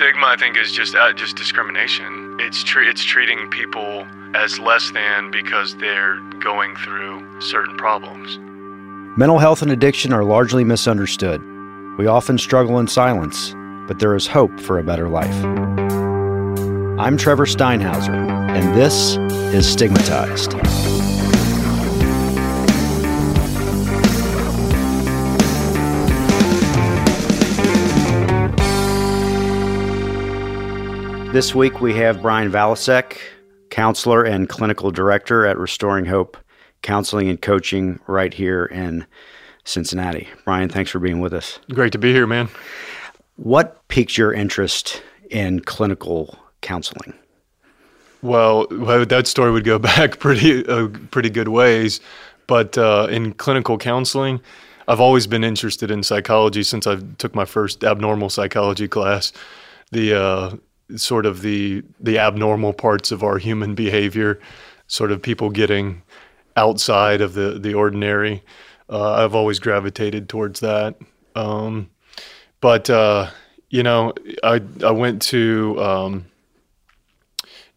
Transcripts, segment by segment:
stigma, I think, is just uh, just discrimination. It's tre- it's treating people as less than because they're going through certain problems. Mental health and addiction are largely misunderstood. We often struggle in silence, but there is hope for a better life. I'm Trevor Steinhauser, and this is Stigmatized. This week we have Brian Valasek, counselor and clinical director at Restoring Hope Counseling and Coaching right here in Cincinnati. Brian, thanks for being with us. Great to be here, man. What piqued your interest in clinical counseling? Well, that story would go back pretty uh, pretty good ways, but uh, in clinical counseling, I've always been interested in psychology since I took my first abnormal psychology class. The uh, sort of the the abnormal parts of our human behavior, sort of people getting outside of the the ordinary. Uh, I've always gravitated towards that. Um, but uh, you know, I I went to um,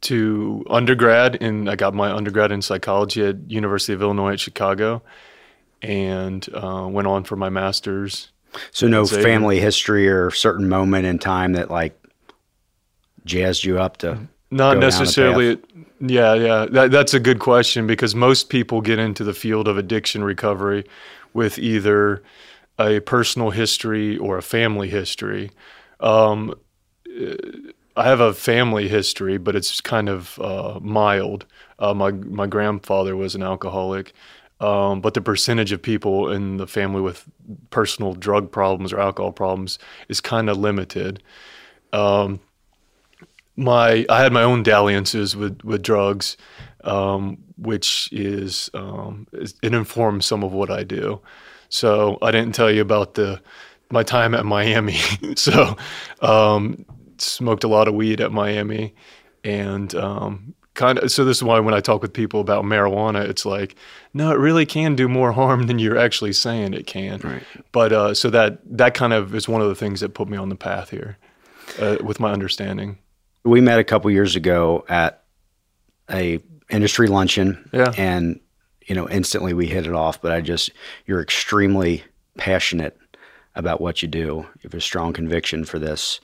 to undergrad and I got my undergrad in psychology at University of Illinois at Chicago, and uh, went on for my master's. So no family history or certain moment in time that like jazzed you up to not necessarily yeah yeah that, that's a good question because most people get into the field of addiction recovery with either a personal history or a family history um, I have a family history, but it's kind of uh, mild. Uh, my my grandfather was an alcoholic, um, but the percentage of people in the family with personal drug problems or alcohol problems is kind of limited. Um, my I had my own dalliances with with drugs, um, which is, um, it informs some of what I do. So I didn't tell you about the my time at Miami. so um, smoked a lot of weed at Miami, and um, kind of. So this is why when I talk with people about marijuana, it's like, no, it really can do more harm than you're actually saying it can. Right. But uh, so that that kind of is one of the things that put me on the path here, uh, with my understanding. We met a couple years ago at a industry luncheon, yeah. and you know, instantly we hit it off. But I just, you're extremely passionate about what you do. You have a strong conviction for this.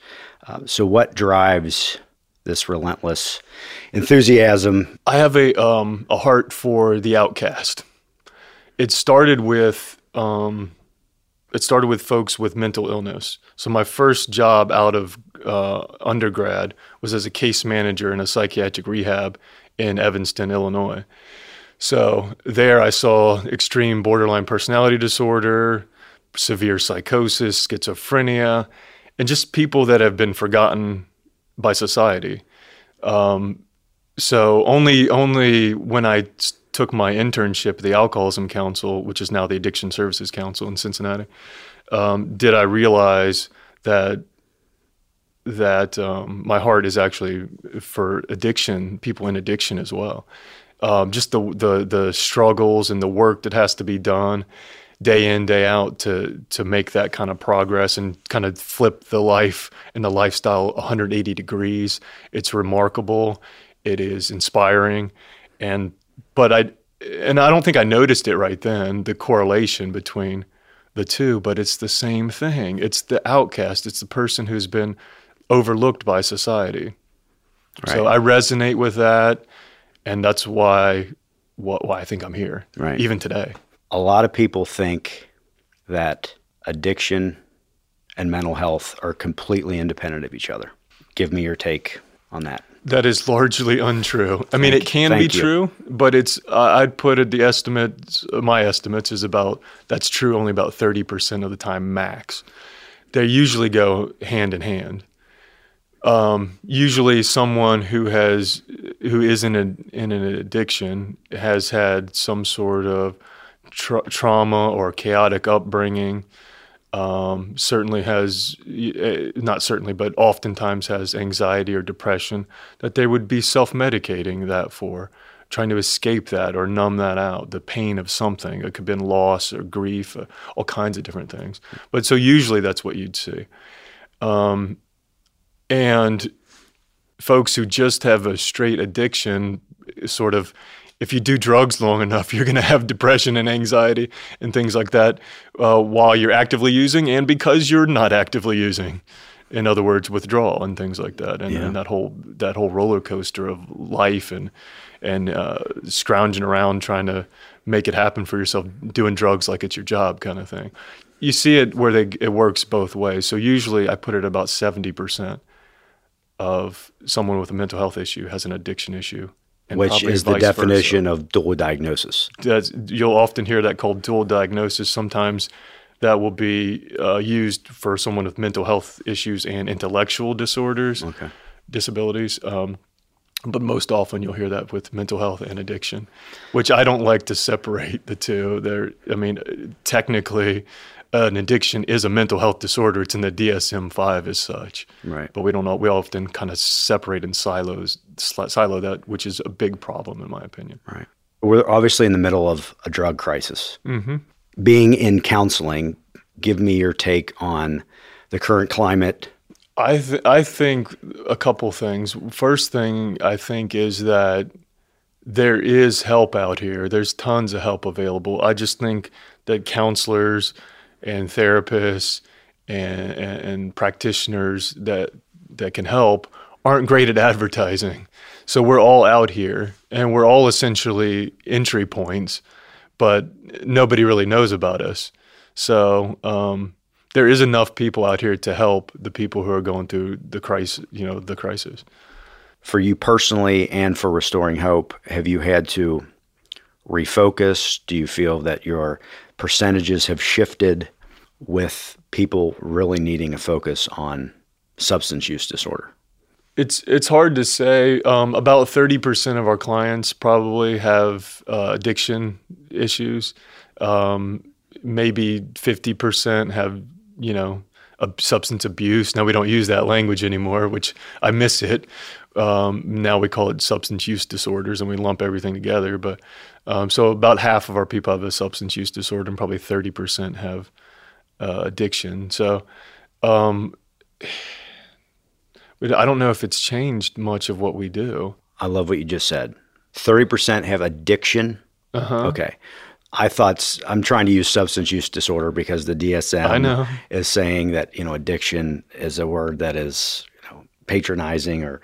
Uh, so, what drives this relentless enthusiasm? I have a um, a heart for the outcast. It started with um, it started with folks with mental illness. So my first job out of uh, undergrad was as a case manager in a psychiatric rehab in Evanston, Illinois. So there I saw extreme borderline personality disorder, severe psychosis, schizophrenia, and just people that have been forgotten by society. Um, so only only when I took my internship at the Alcoholism Council, which is now the Addiction Services Council in Cincinnati, um, did I realize that that um, my heart is actually for addiction, people in addiction as well. Um, just the, the the struggles and the work that has to be done day in day out to to make that kind of progress and kind of flip the life and the lifestyle 180 degrees. It's remarkable. It is inspiring, and but I and I don't think I noticed it right then the correlation between the two, but it's the same thing. It's the outcast. It's the person who's been overlooked by society. Right. So I resonate with that, and that's why what why I think I'm here, right. even today. A lot of people think that addiction and mental health are completely independent of each other. Give me your take on that. That is largely untrue. I mean, thank, it can be you. true, but it's uh, I'd put it the estimates. My estimates is about that's true only about thirty percent of the time max. They usually go hand in hand um, usually someone who has who is in, a, in an addiction has had some sort of tra- trauma or chaotic upbringing. Um, certainly has eh, not certainly, but oftentimes has anxiety or depression that they would be self-medicating that for, trying to escape that or numb that out, the pain of something. It could have been loss or grief, uh, all kinds of different things. But so usually that's what you'd see. Um, And folks who just have a straight addiction, sort of, if you do drugs long enough, you're going to have depression and anxiety and things like that uh, while you're actively using and because you're not actively using. In other words, withdrawal and things like that, and, Yeah. and that whole that whole roller coaster of life and and uh, scrounging around trying to make it happen for yourself, doing drugs like it's your job, kind of thing. You see it where they it works both ways. So usually, I put it about seventy percent of someone with a mental health issue has an addiction issue, which is the vice versa. definition of dual diagnosis. That's, you'll often hear that called dual diagnosis. Sometimes that will be uh, used for someone with mental health issues and intellectual disorders, Okay. disabilities. Um, but most often you'll hear that with mental health and addiction, which I don't like to separate the two. They're, I mean, technically, an addiction is a mental health disorder. It's in the DSM-5 as such. Right. But we don't know. We often kind of separate in silos, silo that, which is a big problem in my opinion. Right. We're obviously in the middle of a drug crisis. Mm-hmm. Being in counseling, give me your take on the current climate. I th- I think a couple things. First thing I think is that there is help out here. There's tons of help available. I just think that counselors and therapists and, and, and practitioners that that can help aren't great at advertising. So we're all out here and we're all essentially entry points, but nobody really knows about us. So um, there is enough people out here to help the people who are going through the crisis. You know, the crisis. For you personally and for Restoring Hope, have you had to refocus? Do you feel that your percentages have shifted with people really needing a focus on substance use disorder? It's it's hard to say. Um, about thirty percent of our clients probably have uh, addiction issues. Um, maybe fifty percent have you know substance abuse. Now we don't use that language anymore, which I miss it. Um, now we call it substance use disorders, and we lump everything together. But um, so about half of our people have a substance use disorder, and probably thirty percent have uh, addiction. So. Um, but I don't know if it's changed much of what we do. I love what you just said. 30% have addiction. Uh-huh. Okay. I thought I'm trying to use substance use disorder because the DSM is saying that you know addiction is a word that is you know, patronizing or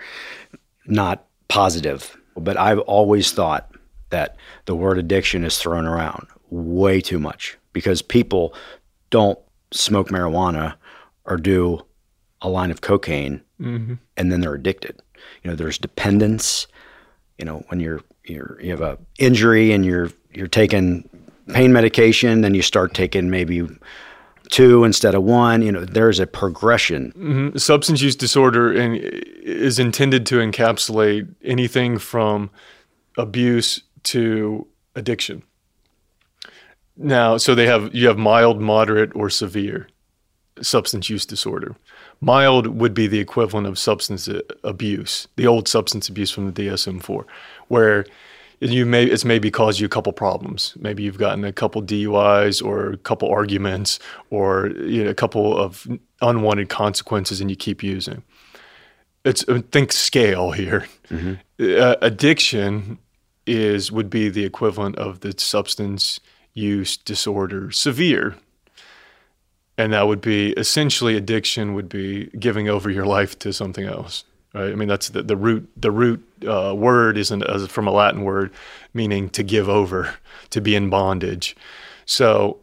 not positive. But I've always thought that the word addiction is thrown around way too much because people don't smoke marijuana or do a line of cocaine mm-hmm. and then they're addicted. You know, there's dependence. You know, when you're you're you have a injury and you're you're taking pain medication, then you start taking maybe two instead of one. You know, there's a progression. Mm-hmm. Substance use disorder in, is intended to encapsulate anything from abuse to addiction. Now, so they have you have mild, moderate, or severe substance use disorder. Mild would be the equivalent of substance abuse, the old substance abuse from the DSM-4, where you may it's maybe caused you a couple problems. Maybe you've gotten a couple DUIs or a couple arguments or you know, a couple of unwanted consequences, and you keep using. It's think scale here. Uh, addiction is would be the equivalent of the substance use disorder severe. And that would be essentially addiction would be giving over your life to something else right? I mean that's the, the root the root uh, word isn't from a latin word meaning to give over to be in bondage. So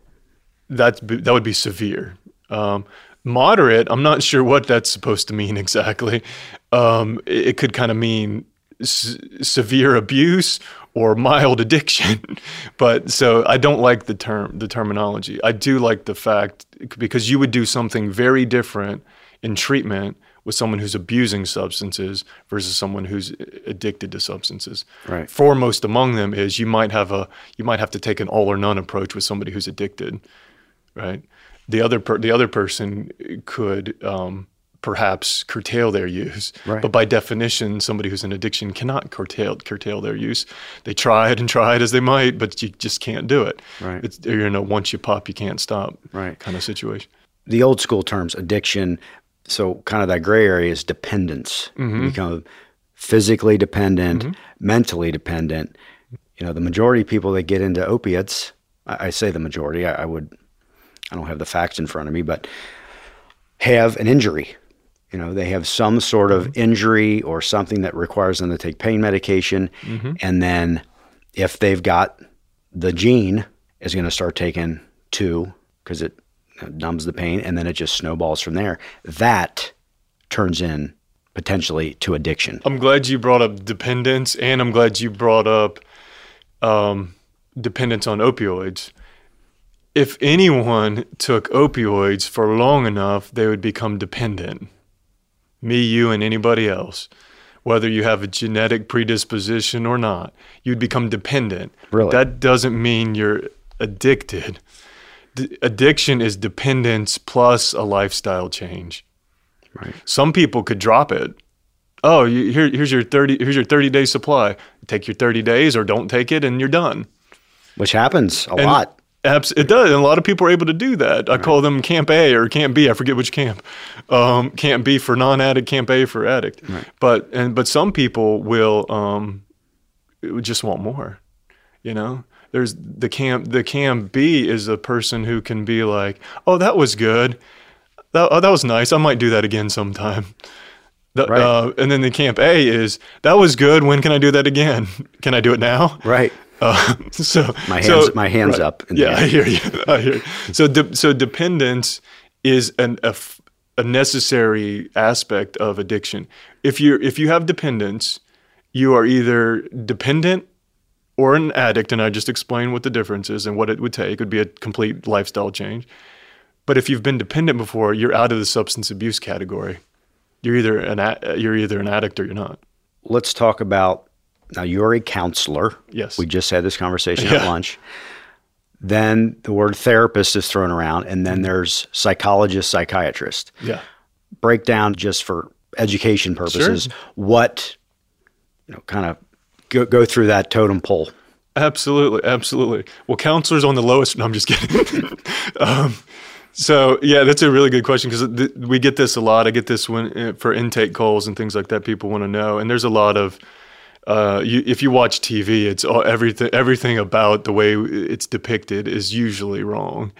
that's that would be severe. Um, moderate i'm not sure what that's supposed to mean exactly. Um, it, it could kind of mean s- severe abuse or mild addiction. but so I don't like the term, the terminology. I do like the fact because you would do something very different in treatment with someone who's abusing substances versus someone who's addicted to substances. Right. Foremost among them is you might have a you might have to take an all or none approach with somebody who's addicted, right? The other per, the other person could um, perhaps curtail their use. Right. But by definition, somebody who's in addiction cannot curtail curtail their use. They tried and tried as they might, but you just can't do it. Right. It's you know once you pop, you can't stop. Right. Kind of situation. The old school terms, addiction, So, kind of that gray area is dependence. Mm-hmm. You become physically dependent, mm-hmm. mentally dependent. You know, the majority of people that get into opiates, I, I say the majority, I, I would, I don't have the facts in front of me, but have an injury. You know, they have some sort of injury or something that requires them to take pain medication. And then if they've got the gene, is going to start taking two because it numbs the pain and then it just snowballs from there. That turns in potentially to addiction. I'm glad you brought up dependence, and I'm glad you brought up um, dependence on opioids. If anyone took opioids for long enough, they would become dependent. Me, you, and anybody else. Whether you have a genetic predisposition or not, you'd become dependent. Really? That doesn't mean you're addicted. D- addiction is dependence plus a lifestyle change. Right. Some people could drop it. Oh, you, here, here's your thirty. Here's your thirty day supply. Take your thirty days, or don't take it, and you're done. Which happens a And lot. Abs- it does, and a lot of people are able to do that. I call them Camp A or Camp B. I forget which camp. Um, camp B for non-addict, Camp A for addict. But and but some people will um, just want more. You know, there's the camp. The Camp B is a person who can be like, "Oh, that was good. That oh, that was nice. I might do that again sometime." The, Right. uh, and then the Camp A is that was good. When can I do that again? Can I do it now? Right. Uh, so My hands, so- my hands right. up. in the Yeah, I hear you. I hear you. So, de- so dependence is an, a, f- a necessary aspect of addiction. If you if you have dependence, you are either dependent or an addict, and I just explained what the difference is and what it would take. It would be a complete lifestyle change. But if you've been dependent before, you're out of the substance abuse category. You're either an a- you're either an addict or you're not. Let's talk about now. You're a counselor. Yes. We just had this conversation at lunch. Then the word therapist is thrown around, and Mm-hmm. then there's psychologist, psychiatrist. Yeah. Break down just for education purposes what you know, kind of go, go through that totem pole. Absolutely, absolutely. Well, counselors on the lowest. No, I'm just kidding. um, so yeah, that's a really good question because th- we get this a lot. I get this when uh, for intake calls and things like that. People want to know, and there's a lot of. Uh, you, if you watch TV, it's all, everything. Everything about the way it's depicted is usually wrong.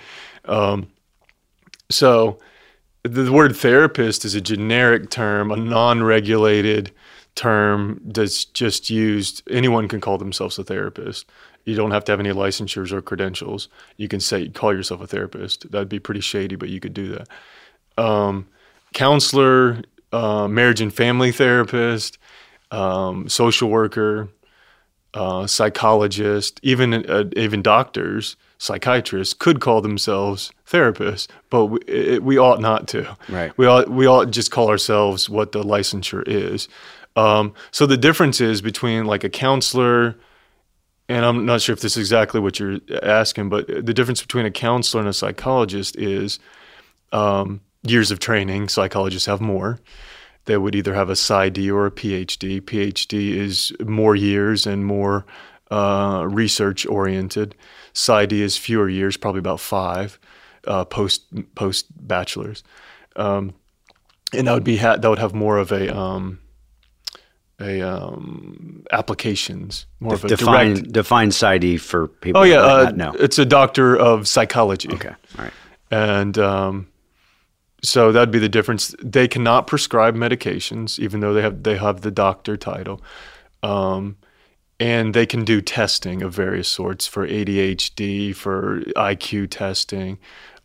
Um, so, the word therapist is a generic term, a non-regulated term that's just used. Anyone can call themselves a therapist. You don't have to have any licensures or credentials. You can say call yourself a therapist. That'd be pretty shady, but you could do that. Um, counselor, uh, marriage and family therapist, um, social worker, uh, psychologist, even uh, even doctors, psychiatrists could call themselves therapists, but we, it, we ought not to. Right. We ought we ought just call ourselves what the licensure is. Um, so the difference is between like a counselor, and I'm not sure if this is exactly what you're asking, but the difference between a counselor and a psychologist is um, years of training. Psychologists have more. They would either have a PsyD or a PhD. PhD is more years and more uh, research oriented. PsyD is fewer years, probably about five uh, post post bachelor's, um, and that would be ha- that would have more of a um, a um, applications, more of a Define direct. define PsyD for people. Oh yeah, uh, know. it's a doctor of psychology. Okay, all right. And um, so that'd be the difference. They cannot prescribe medications, even though they have they have the doctor title. Um, and they can do testing of various sorts for ADHD, for IQ testing,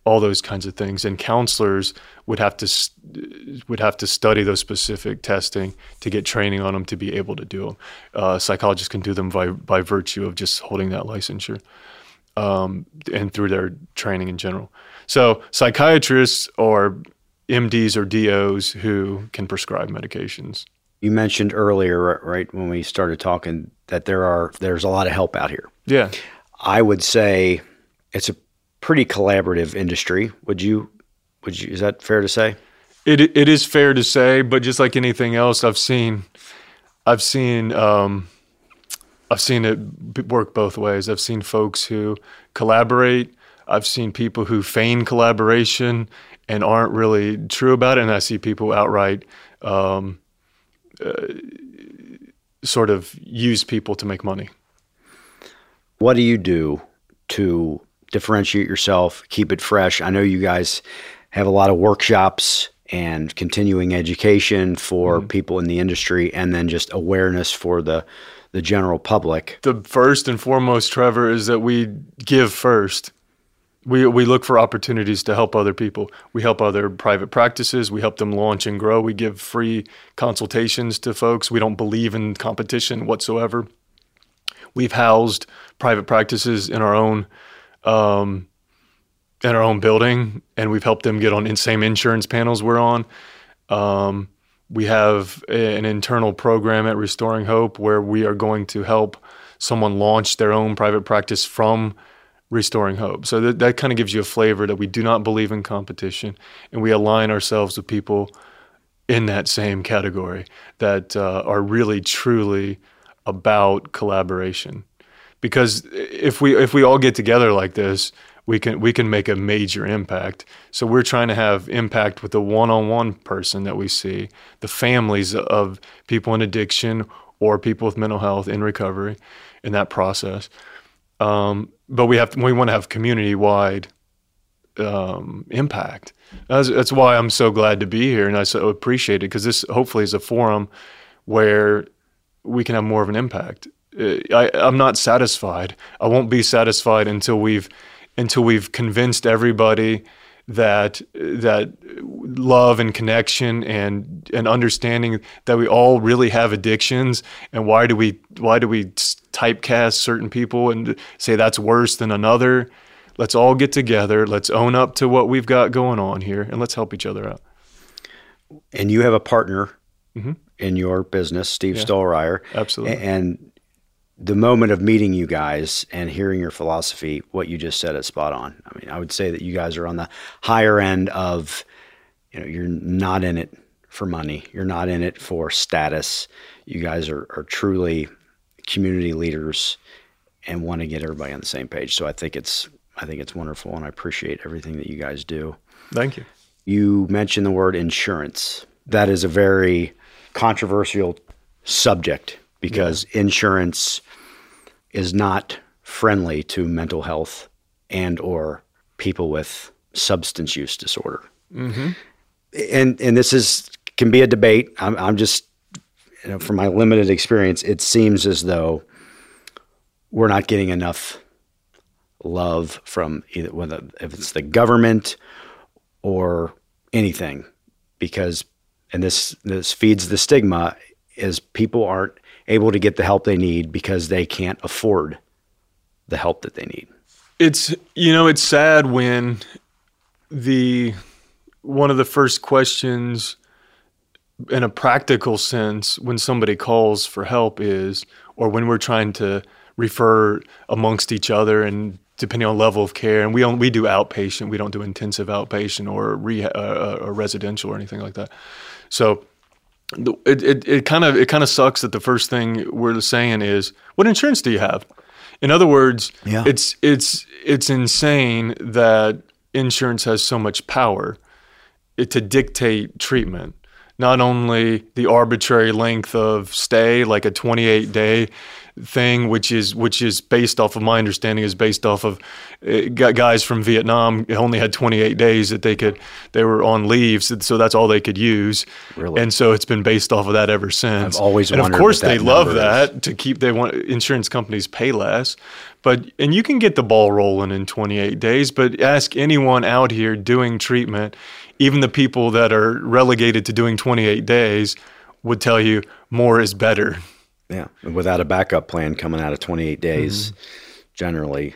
all those kinds of things. And counselors would have to would have to study those specific testing to get training on them to be able to do them. Uh, psychologists can do them by by virtue of just holding that licensure um, and through their training in general. So psychiatrists or MDs or DOs who can prescribe medications. You mentioned earlier, right when we started talking, that there are there's a lot of help out here. Yeah. I would say it's a pretty collaborative industry. Would you? Would you? Is that fair to say? It it is fair to say, but just like anything else, I've seen, I've seen, um, I've seen it work both ways. I've seen folks who collaborate. I've seen people who feign collaboration and aren't really true about it. And I see people outright um, uh, sort of use people to make money. What do you do to differentiate yourself, keep it fresh? I know you guys have a lot of workshops and continuing education for mm-hmm. people in the industry and then just awareness for the the general public. The first and foremost, Trevor, is that we give first. We, we look for opportunities to help other people. We help other private practices. We help them launch and grow. We give free consultations to folks. We don't believe in competition whatsoever. We've housed private practices in our own um, in our own building, and we've helped them get on the same insurance panels we're on. Um, we have an internal program at Restoring Hope where we are going to help someone launch their own private practice from Restoring Hope. So that, that kind of gives you a flavor that we do not believe in competition and we align ourselves with people in that same category that uh, are really truly about collaboration. Because if we if we all get together like this, we can we can make a major impact. So we're trying to have impact with the one-on-one person that we see, the families of people in addiction or people with mental health in recovery in that process. Um, but we have to, we want to have community-wide um, impact. That's, that's why I'm so glad to be here, and I so appreciate it because this hopefully is a forum where we can have more of an impact. I, I'm not satisfied. I won't be satisfied until we've until we've convinced everybody that that love and connection and and understanding that we all really have addictions and why do we why do we typecast certain people and say that's worse than another let's all get together let's own up to what we've got going on here and let's help each other out and you have a partner mm-hmm. in your business steve yeah, stolreier absolutely and the moment of meeting you guys and hearing your philosophy, what you just said is spot on. I mean, I would say that you guys are on the higher end of, you know, you're not in it for money. You're not in it for status. You guys are, are truly community leaders and want to get everybody on the same page. So I think it's I think it's wonderful and I appreciate everything that you guys do. Thank you. You mentioned the word insurance. That is a very controversial subject because yeah. insurance is not friendly to mental health and or people with substance use disorder. Mm-hmm. And and this is can be a debate. I'm, I'm just you know, from my limited experience, it seems as though we're not getting enough love from either whether if it's the government or anything, because and this this feeds the stigma is people aren't able to get the help they need because they can't afford the help that they need. It's you know it's sad when the one of the first questions in a practical sense when somebody calls for help is or when we're trying to refer amongst each other and depending on level of care and we don't we do outpatient we don't do intensive outpatient or rehab, uh, uh, or residential or anything like that. So it, it, it kind of it kind of sucks that the first thing we're saying is what insurance do you have? In other words yeah. it's it's it's insane that insurance has so much power to dictate treatment not only the arbitrary length of stay like a 28 day thing, which is which is based off of my understanding is based off of uh, guys from Vietnam only had 28 days that they could they were on leave, so that's all they could use. Really? And so it's been based off of that ever since. I've always and of course they love that to keep they want insurance companies pay less, but and you can get the ball rolling in 28 days. But ask anyone out here doing treatment, even the people that are relegated to doing 28 days would tell you more is better. Yeah, without a backup plan coming out of 28 days, mm-hmm. generally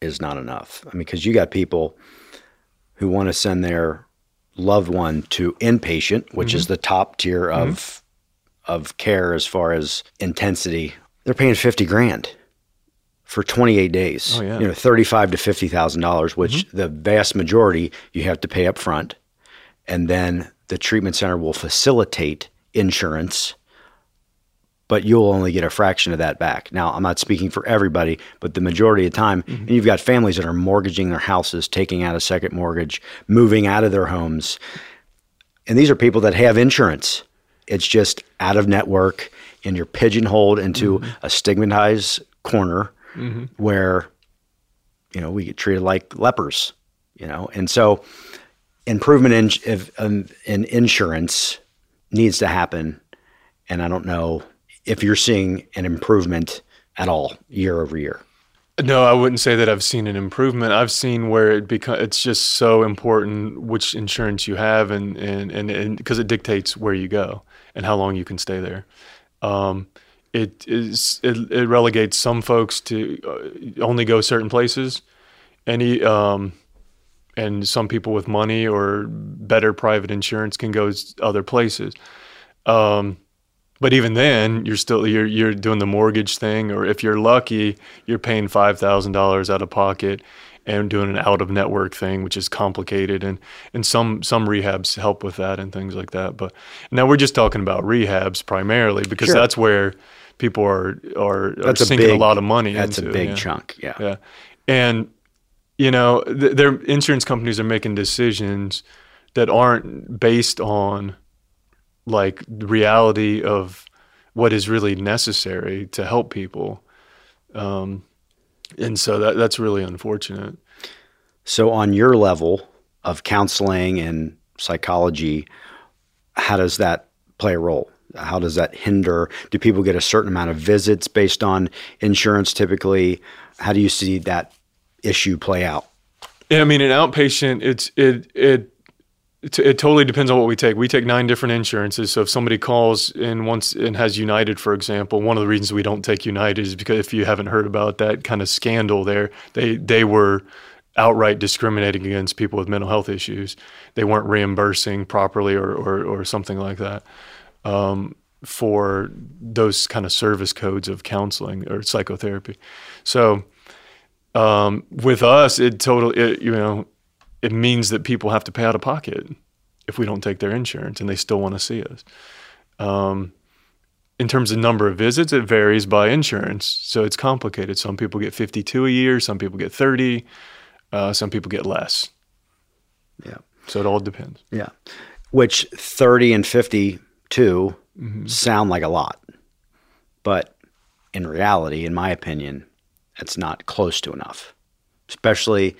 is not enough. I mean, because you got people who want to send their loved one to inpatient, which mm-hmm. is the top tier of mm-hmm. of care as far as intensity. They're paying 50 grand for 28 days. Oh, yeah. You know, 35 to 50 thousand dollars, which mm-hmm. the vast majority you have to pay up front, and then the treatment center will facilitate insurance but you'll only get a fraction of that back. Now, I'm not speaking for everybody, but the majority of the time, mm-hmm. and you've got families that are mortgaging their houses, taking out a second mortgage, moving out of their homes. And these are people that have insurance. It's just out of network, and you're pigeonholed into mm-hmm. a stigmatized corner mm-hmm. where, you know, we get treated like lepers, you know? And so, improvement in, um, in insurance needs to happen. And I don't know if you're seeing an improvement at all year over year. No, I wouldn't say that I've seen an improvement. I've seen where it become it's just so important which insurance you have and and and because it dictates where you go and how long you can stay there. Um, it is it, it, relegates some folks to uh, only go certain places, and um, and some people with money or better private insurance can go other places. Um, but even then, you're still you're you're doing the mortgage thing, or if you're lucky, you're paying five thousand dollars out of pocket and doing an out of network thing, which is complicated, and and some some rehabs help with that and things like that. But now we're just talking about rehabs primarily because sure. that's where people are are, are sinking a, big, a, lot of money. That's into, a big yeah. chunk, yeah. Yeah, and you know, th- their insurance companies are making decisions that aren't based on like the reality of what is really necessary to help people. Um, and so that that's really unfortunate. So on your level of counseling and psychology, how does that play a role? How does that hinder? Do people get a certain amount of visits based on insurance typically? How do you see that issue play out? Yeah, I mean, an outpatient, it's it it it, totally depends on what we take. We take nine different insurances. So if somebody calls and wants and has United, for example, one of the reasons we don't take United is because if you haven't heard about that kind of scandal there, they they were outright discriminating against people with mental health issues. They weren't reimbursing properly or or, or something like that. Um, for those kind of service codes of counseling or psychotherapy. So um, with us, it totally, it, you know, it means that people have to pay out of pocket if we don't take their insurance and they still want to see us. Um, in terms of number of visits, it varies by insurance. So it's complicated. Some people get 52 a year, some people get 30, uh, some people get less. Yeah. So it all depends. Yeah. Which 30 and 52 mm-hmm. sound like a lot. But in reality, in my opinion, it's not close to enough, especially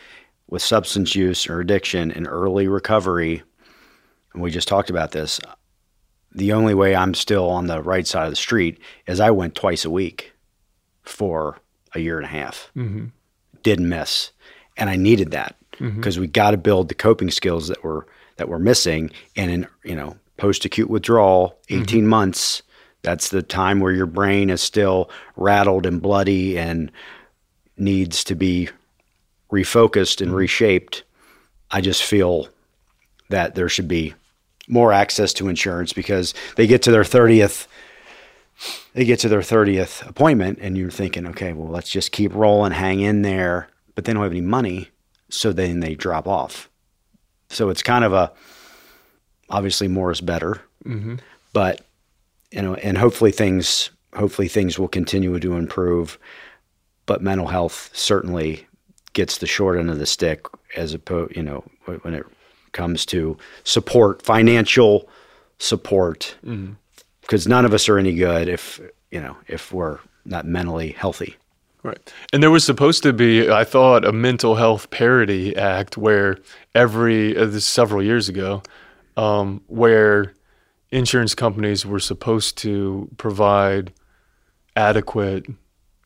with substance use or addiction and early recovery. And we just talked about this. The only way I'm still on the right side of the street is I went twice a week for a year and a half. Mm-hmm. Didn't miss, and I needed that because mm-hmm. we got to build the coping skills that were that were missing. And in you know post acute withdrawal, 18 mm-hmm. months. That's the time where your brain is still rattled and bloody and needs to be refocused and mm-hmm. reshaped, I just feel that there should be more access to insurance because they get to their 30th they get to their 30th appointment and you're thinking okay well let's just keep rolling hang in there but they don't have any money so then they drop off so it's kind of a obviously more is better mm-hmm. but you know and hopefully things hopefully things will continue to improve but mental health certainly gets the short end of the stick as opposed, you know, when it comes to support, financial support, because mm-hmm. none of us are any good if you know if we're not mentally healthy. Right. And there was supposed to be, I thought, a mental health parity act where every, uh, this several years ago, um, where insurance companies were supposed to provide adequate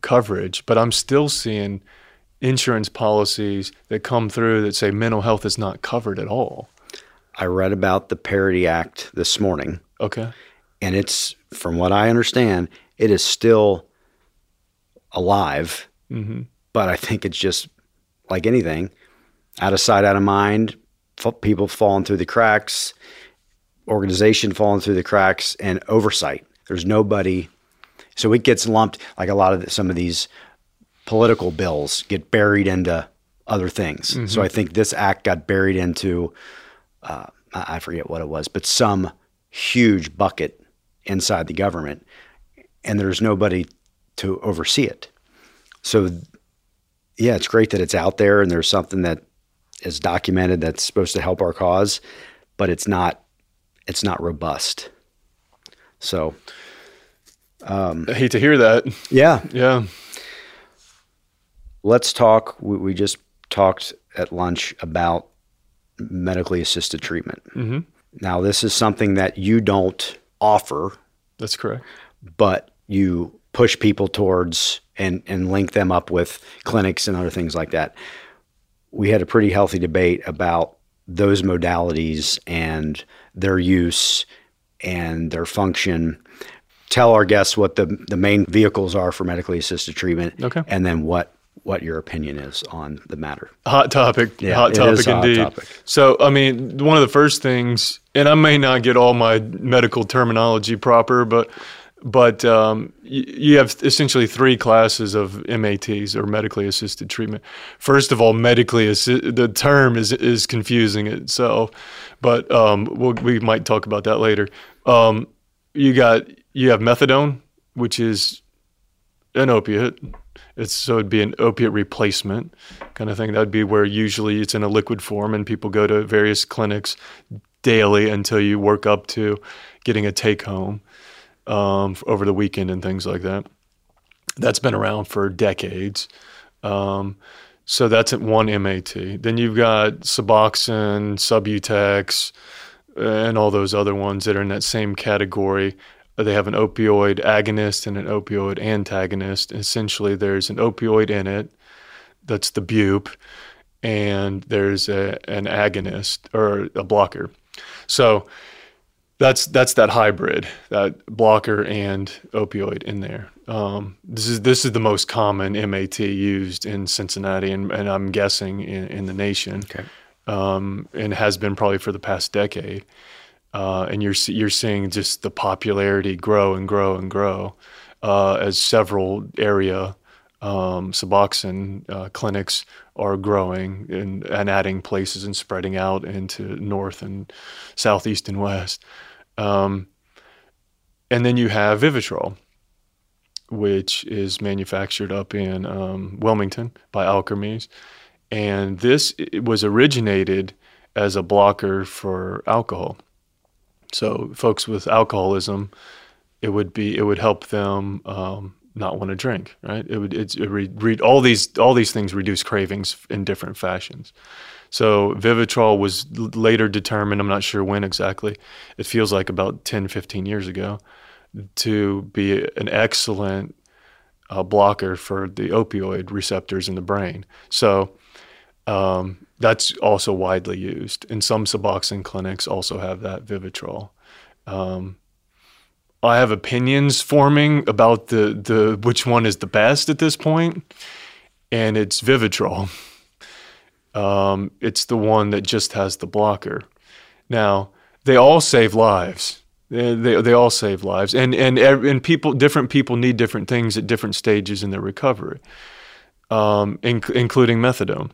coverage, but I'm still seeing insurance policies that come through that say mental health is not covered at all. I read about the Parity Act this morning. Okay. And it's, from what I understand, it is still alive. Mm-hmm. But I think it's just like anything out of sight, out of mind, people falling through the cracks, organization falling through the cracks, and oversight. There's nobody so it gets lumped like a lot of the, some of these political bills get buried into other things. Mm-hmm. So I think this act got buried into uh, I forget what it was, but some huge bucket inside the government. and there's nobody to oversee it. So, yeah, it's great that it's out there and there's something that is documented that's supposed to help our cause, but it's not it's not robust. So, I hate to hear that. yeah, Yeah. let's talk. We, we just talked at lunch about medically assisted treatment. Mm-hmm. Now, this is something that you don't offer, That's correct. but you push people towards and, and link them up with clinics and other things like that. We had a pretty healthy debate about those modalities and their use and their function. Tell our guests what the, the main vehicles are for medically assisted treatment, Okay. and then what what your opinion is on the matter. Hot topic. Yeah, hot topic a hot indeed. topic. So, I mean, one of the first things, and I may not get all my medical terminology proper, but but um, you have essentially three classes of MATs or medically assisted treatment. First of all, medically assi- the term is is confusing itself, but um, we'll, we might talk about that later. Um, you got you have methadone, which is an opiate. It's so it'd be an opiate replacement kind of thing. That'd be where usually it's in a liquid form, and people go to various clinics daily until you work up to getting a take home um, over the weekend and things like that. That's been around for decades. Um, so that's at one MAT. Then you've got Suboxone, Subutex, and all those other ones that are in that same category. They have an opioid agonist and an opioid antagonist. Essentially, there's an opioid in it, that's the bupe, and there's a, an agonist or a blocker. So that's that's that hybrid, that blocker and opioid in there. Um, this is this is the most common MAT used in Cincinnati, and, and I'm guessing in, in the nation, Okay. um, and has been probably for the past decade. Uh, and you're you're seeing just the popularity grow and grow and grow uh, as several area um, Suboxone uh, clinics are growing and, and adding places and spreading out into north and southeast and west. Um, and then you have Vivitrol, which is manufactured up in um, Wilmington by Alkermes. And this was originated as a blocker for alcohol. So folks with alcoholism, it would be it would help them um, not want to drink, right? It would it's, it re, re, all these all these things reduce cravings in different fashions. So Vivitrol was later determined, I'm not sure when exactly, it feels like about 10, 15 years ago, to be an excellent uh, blocker for the opioid receptors in the brain. So um, that's also widely used. And some Suboxone clinics also have that Vivitrol. Um, I have opinions forming about the, the which one is the best at this point, and it's Vivitrol. Um, it's the one that just has the blocker. Now they all save lives. They, they, they all save lives, and and and people different people need different things at different stages in their recovery, um, inc- including methadone.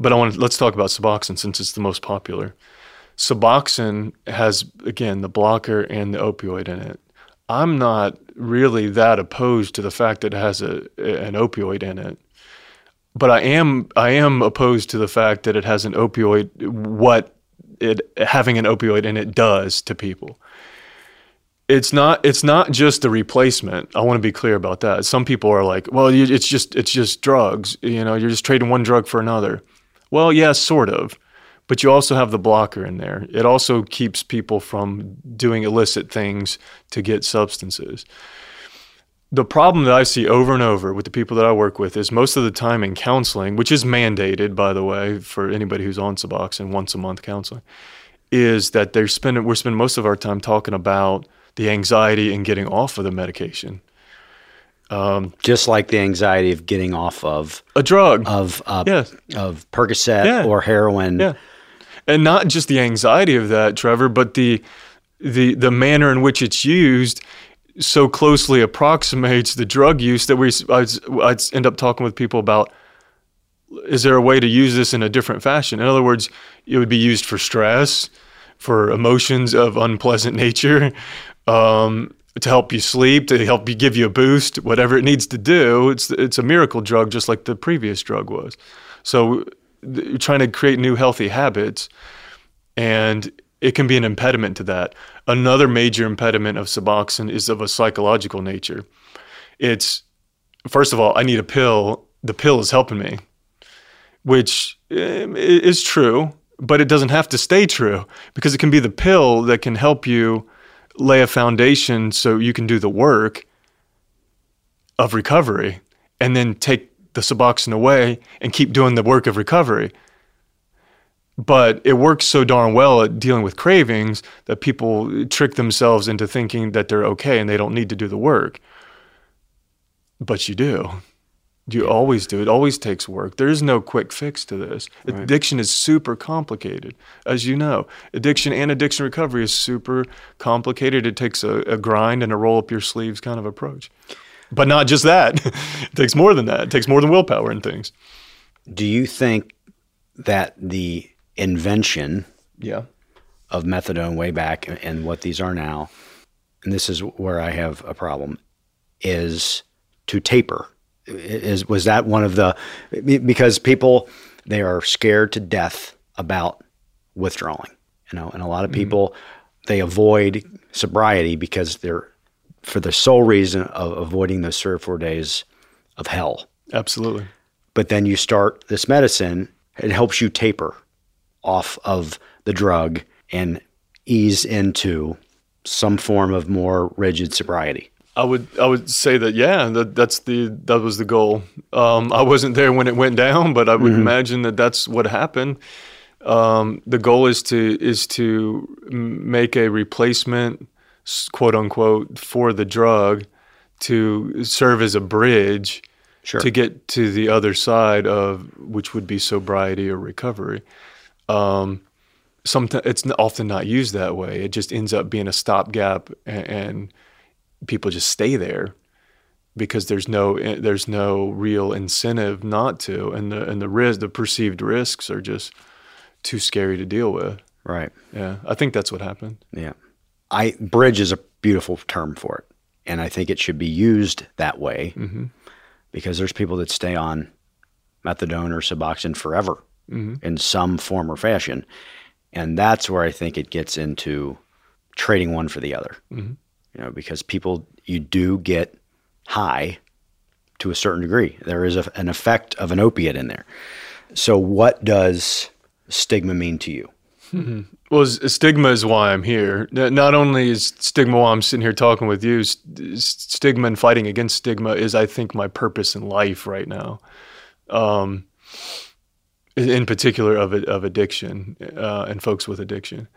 But I want to, let's talk about Suboxone since it's the most popular. Suboxone has again the blocker and the opioid in it. I'm not really that opposed to the fact that it has a an opioid in it, but I am I am opposed to the fact that it has an opioid. What it having an opioid in it does to people. It's not it's not just a replacement. I want to be clear about that. Some people are like, well, it's just it's just drugs. You know, you're just trading one drug for another. Well, yes, sort of. But you also have the blocker in there. It also keeps people from doing illicit things to get substances. The problem that I see over and over with the people that I work with is most of the time in counseling, which is mandated, by the way, for anybody who's on Suboxone once a month counseling, is that they're spending we're spending most of our time talking about the anxiety and getting off of the medication. Just like the anxiety of getting off of A drug. of uh, Yes. of Percocet Yeah. or heroin. Yeah. And not just the anxiety of that, Trevor, but the the the manner in which it's used so closely approximates the drug use that we I I'd end up talking with people about is there a way to use this in a different fashion? In other words, it would be used for stress, for emotions of unpleasant nature, um, to help you sleep, to help you give you a boost, whatever it needs to do. It's it's a miracle drug, just like the previous drug was. So you're trying to create new healthy habits, and it can be an impediment to that. Another major impediment of Suboxone is of a psychological nature. It's first of all, I need a pill. The pill is helping me, which eh, is true, but it doesn't have to stay true because it can be the pill that can help you lay a foundation so you can do the work of recovery and then take the Suboxone away and keep doing the work of recovery. But it works so darn well at dealing with cravings that people trick themselves into thinking that they're okay and they don't need to do the work. But you do. You always do. It always takes work. There is no quick fix to this. Right. Addiction is super complicated, as you know. Addiction and addiction recovery is super complicated. It takes a, a grind and a roll up your sleeves kind of approach. But not just that. it takes more than that. It takes more than willpower and things. Do you think that the invention yeah. of methadone way back and what these are now, and this is where I have a problem, is to taper? Is was that one of the because people they are scared to death about withdrawing, you know, and a lot of mm-hmm. people mm-hmm. they avoid sobriety because they're for the sole reason of avoiding those three or four days of hell. Absolutely. But then you start this medicine, it helps you taper off of the drug and ease into some form of more rigid sobriety. I would I would say that yeah that that's the that was the goal. Um, I wasn't there when it went down, but I would mm-hmm. imagine that that's what happened. Um, the goal is to is to make a replacement quote unquote for the drug to serve as a bridge sure. to get to the other side of which would be sobriety or recovery. Um, sometimes it's often not used that way. It just ends up being a stopgap, and, and people just stay there because there's no there's no real incentive not to, and the and the risk, the perceived risks, are just too scary to deal with. Right. Yeah, I think that's what happened. Yeah. I bridge is a beautiful term for it, and I think it should be used that way mm-hmm. because there's people that stay on methadone or Suboxone forever mm-hmm. in some form or fashion, and that's where I think it gets into trading one for the other. Mm-hmm. You know, because people you do get high to a certain degree. There is a, an effect of an opiate in there. So, what does stigma mean to you? Mm-hmm. Well, stigma is why I'm here. Not only is stigma why I'm sitting here talking with you, stigma and fighting against stigma is, I think, my purpose in life right now. Um, in particular, of of addiction uh, and folks with addiction.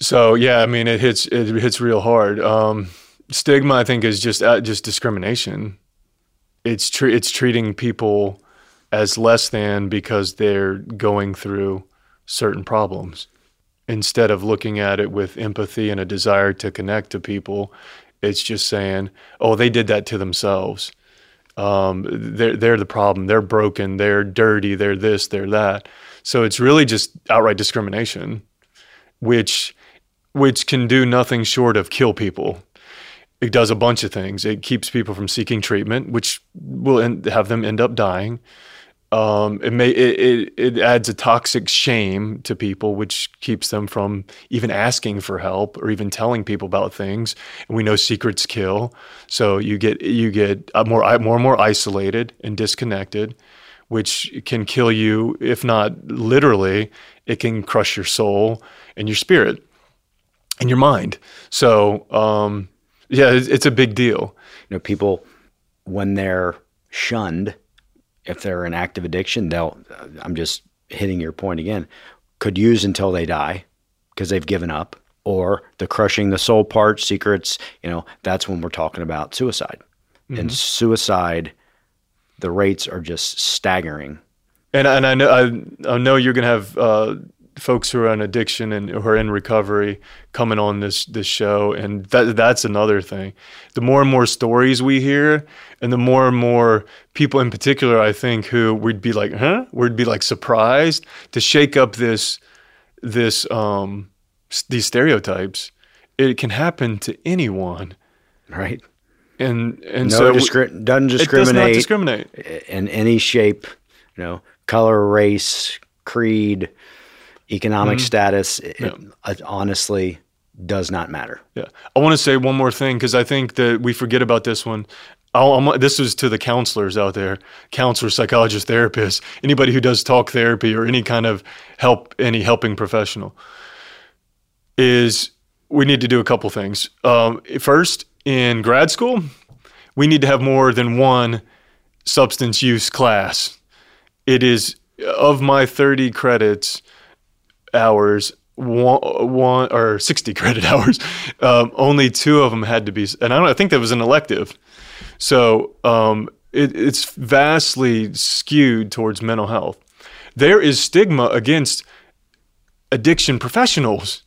So yeah, I mean, it hits it hits real hard. Um, stigma, I think, is just uh, just discrimination. It's it's treating people as less than because they're going through certain problems instead of looking at it with empathy and a desire to connect to people, it's just saying, "Oh, they did that to themselves. Um, they're they're the problem. They're broken. They're dirty. They're this. They're that." So it's really just outright discrimination, which which can do nothing short of kill people. It does a bunch of things. It keeps people from seeking treatment, which will end, have them end up dying. Um, it may it, it, it adds a toxic shame to people, which keeps them from even asking for help or even telling people about things. And we know secrets kill, so you get you get more more and more isolated and disconnected, which can kill you if not literally. It can crush your soul and your spirit and your mind. So um, yeah, it's, it's a big deal. You know, people when they're shunned if they're in active addiction, they'll, I'm just hitting your point again, could use until they die because they've given up, or the crushing the soul part, secrets, you know, that's when we're talking about suicide. Mm-hmm. And suicide, the rates are just staggering. And, and I know I, I know you're going to have uh, folks who are in addiction and who are in recovery coming on this this show and that that's another thing the more and more stories we hear and the more and more people in particular i think who would be like huh would be like surprised to shake up this this um these stereotypes it can happen to anyone. Right. And and no so discri- doesn't discriminate. it does discriminate not discriminate. in any shape, you know, color, race, creed, economic Mm-hmm. status. It, it honestly does not matter. Yeah, I want to say one more thing because I think that we forget about this one. I'll, I'm, this is to the counselors out there, counselors, psychologists, therapists, anybody who does talk therapy or any kind of help, any helping professional. Is we need to do a couple things. Um, first, in grad school, we need to have more than one substance use class. It is of my 30 credits hours, one, one or 60 credit hours, um, only two of them had to be, and I don't I think that was an elective. So um, it, it's vastly skewed towards mental health. There is stigma against addiction professionals.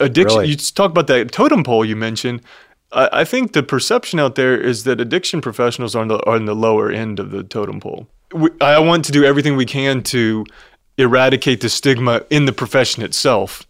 Addiction, Really? you talk about that totem pole you mentioned. I, I think the perception out there is that addiction professionals are on the, are on the lower end of the totem pole. We, I want to do everything we can to eradicate the stigma in the profession itself.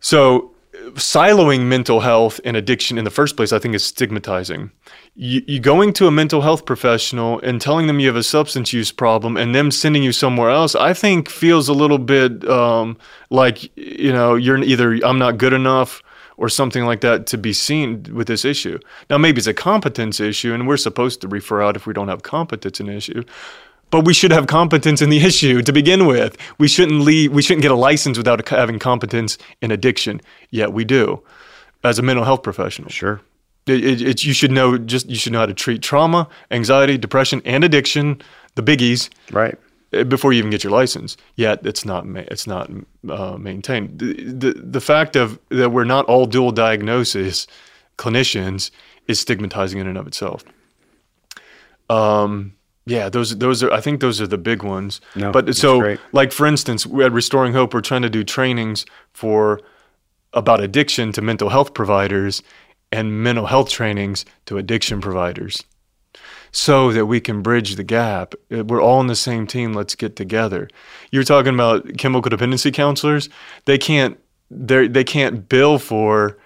So, siloing mental health and addiction in the first place, I think, is stigmatizing. You, you going to a mental health professional and telling them you have a substance use problem and them sending you somewhere else, I think feels a little bit um, like, you know, you're either I'm not good enough or something like that to be seen with this issue. Now, maybe it's a competence issue, and we're supposed to refer out if we don't have competence in issue. But we should have competence in the issue to begin with. We shouldn't leave. We shouldn't get a license without having competence in addiction. Yet we do, as a mental health professional. Sure. It, it, it- you should know just you should know how to treat trauma, anxiety, depression, and addiction, the biggies, Right. uh, before you even get your license. Yet it's not ma- it's not uh, maintained. The, the the fact of that we're not all dual diagnosis clinicians is stigmatizing in and of itself. Um, yeah, those those are I think those are the big ones. No, but so great. like for instance, we at Restoring Hope, we're trying to do trainings for about addiction to mental health providers and mental health trainings to addiction providers so that we can bridge the gap. Uh, We're all on the same team. Let's get together. You're talking about chemical dependency counselors. They can't they they can't bill for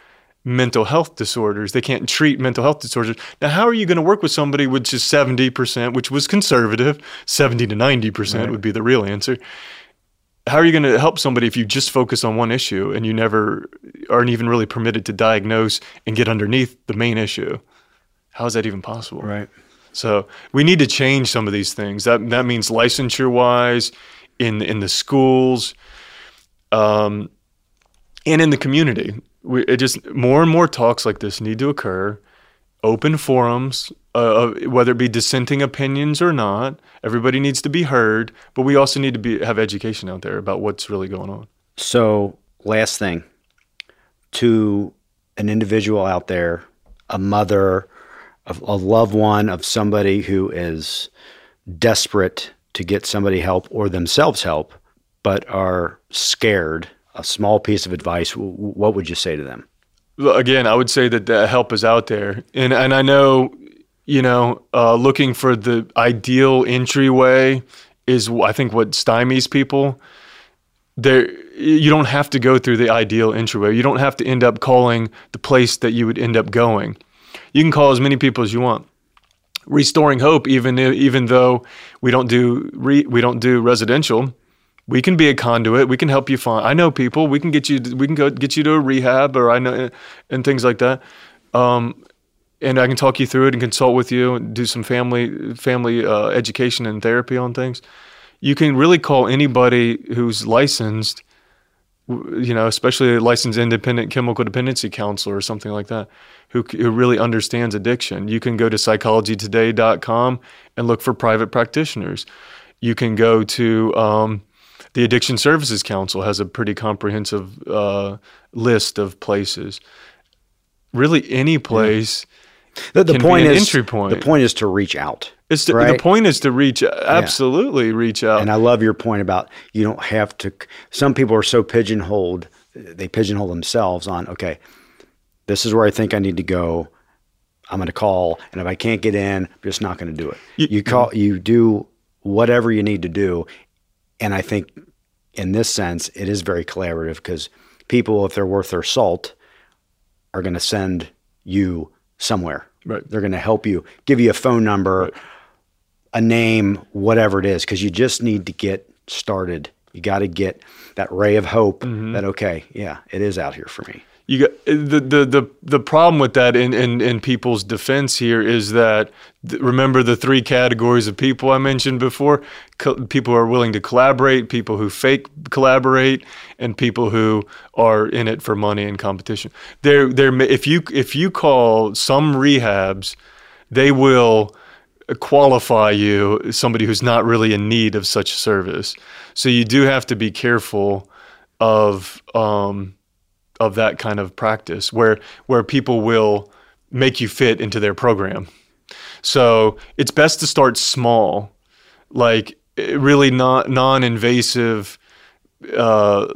mental health disorders. They can't treat mental health disorders. Now, how are you going to work with somebody which is 70%, which was conservative, 70 to 90% would be the real answer. How are you going to help somebody if you just focus on one issue and you never aren't even really permitted to diagnose and get underneath the main issue? How is that even possible? Right. So we need to change some of these things. That that means licensure wise, in in the schools, um, and in the community. We, it just more and more talks like this need to occur. Open forums, uh, whether it be dissenting opinions or not. Everybody needs to be heard, but we also need to be have education out there about what's really going on. So, last thing to an individual out there, a mother, a loved one of somebody who is desperate to get somebody help or themselves help, but are scared, a small piece of advice, what would you say to them? Again, I would say that the help is out there, and and I know, you know, uh, looking for the ideal entryway is I think what stymies people. There, you don't have to go through the ideal entryway. You don't have to end up calling the place that you would end up going. You can call as many people as you want. Restoring hope, even even though we don't do re, we don't do residential, we can be a conduit. We can help you find. I know people. We can get you. We can go get you to a rehab, or I know, and things like that. Um, and I can talk you through it and consult with you and do some family family uh, education and therapy on things. You can really call anybody who's licensed, you know, especially a licensed independent chemical dependency counselor or something like that, who, who really understands addiction. You can go to psychologytoday.com and look for private practitioners. You can go to um, the Addiction Services Council has a pretty comprehensive uh, list of places. Really, any place. The, the be point is entry point. the point is to reach out. It's to, Right. the point is to reach absolutely reach out. And I love your point about you don't have to. Some people are so pigeonholed, they pigeonhole themselves on, okay, this is where I think I need to go. I'm going to call. And if I can't get in, I'm just not going to do it. You- You, call, you do whatever you need to do. And I think in this sense, it is very collaborative because people, if they're worth their salt, are going to send you somewhere. Right. They're going to help you, give you a phone number, Right. a name, whatever it is, because you just need to get started. You got to get that ray of hope Mm-hmm. that okay, yeah, it is out here for me. You got the the the, the problem with that in, in in people's defense here is that remember the three categories of people I mentioned before? Co- people who are willing to collaborate people who fake collaborate and people who are in it for money and competition. They're they're if you if you call some rehabs they will qualify you as somebody who's not really in need of such service. So you do have to be careful of um, of that kind of practice where where people will make you fit into their program. So it's best to start small, like eh, really not non-invasive uh,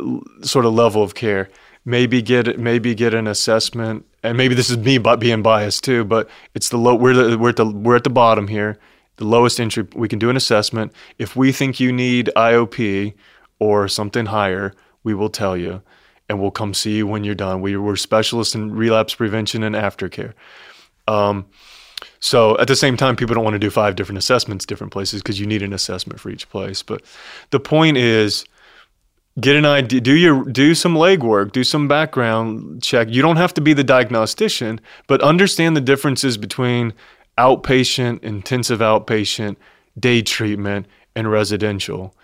sort of level of care. Maybe get maybe get an assessment, and maybe this is me bu- being biased too, but it's the low. We're the, we're at the we're at the bottom here, the lowest entry. We can do an assessment. If we think you need IOP or something higher, we will tell you, and we'll come see you when you're done. We, we're specialists in relapse prevention and aftercare. Um, so at the same time, people don't want to do five different assessments, different places, because you need an assessment for each place. But the point is, get an idea, do your do some legwork, do some background check. You don't have to be the diagnostician, but understand the differences between outpatient, intensive outpatient, day treatment, and residential.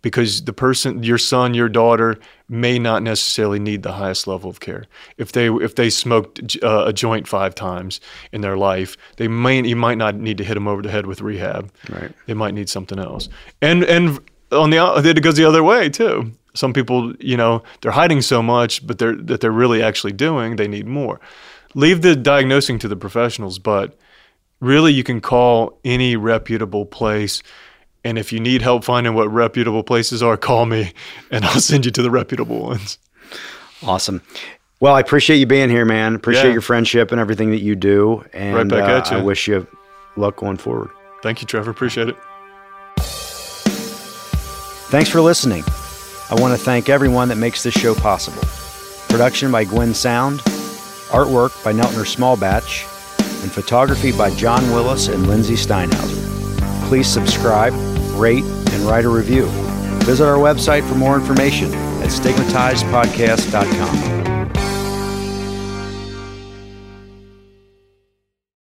Because the person, your son, your daughter, may not necessarily need the highest level of care. If they if they smoked uh, a joint five times in their life, they may you might not need to hit them over the head with rehab. Right. They might need something else. And and on the it goes the other way too. Some people, you know, they're hiding so much, but they're that they're really actually doing. They need more. Leave the diagnosing to the professionals, but really you can call any reputable place. And if you need help finding what reputable places are, call me, and I'll send you to the reputable ones. Awesome. Well, I appreciate you being here, man. Appreciate Yeah. your friendship and everything that you do. And Right back uh, at you. I wish you luck going forward. Thank you, Trevor. Appreciate it. Thanks for listening. I want to thank everyone that makes this show possible. Production by Gwen Sound, artwork by Neltner Smallbatch, and photography by John Willis and Lindsay Steinhauser. Please subscribe, rate, and write a review. Visit our website for more information at stigmatizedpodcast.com.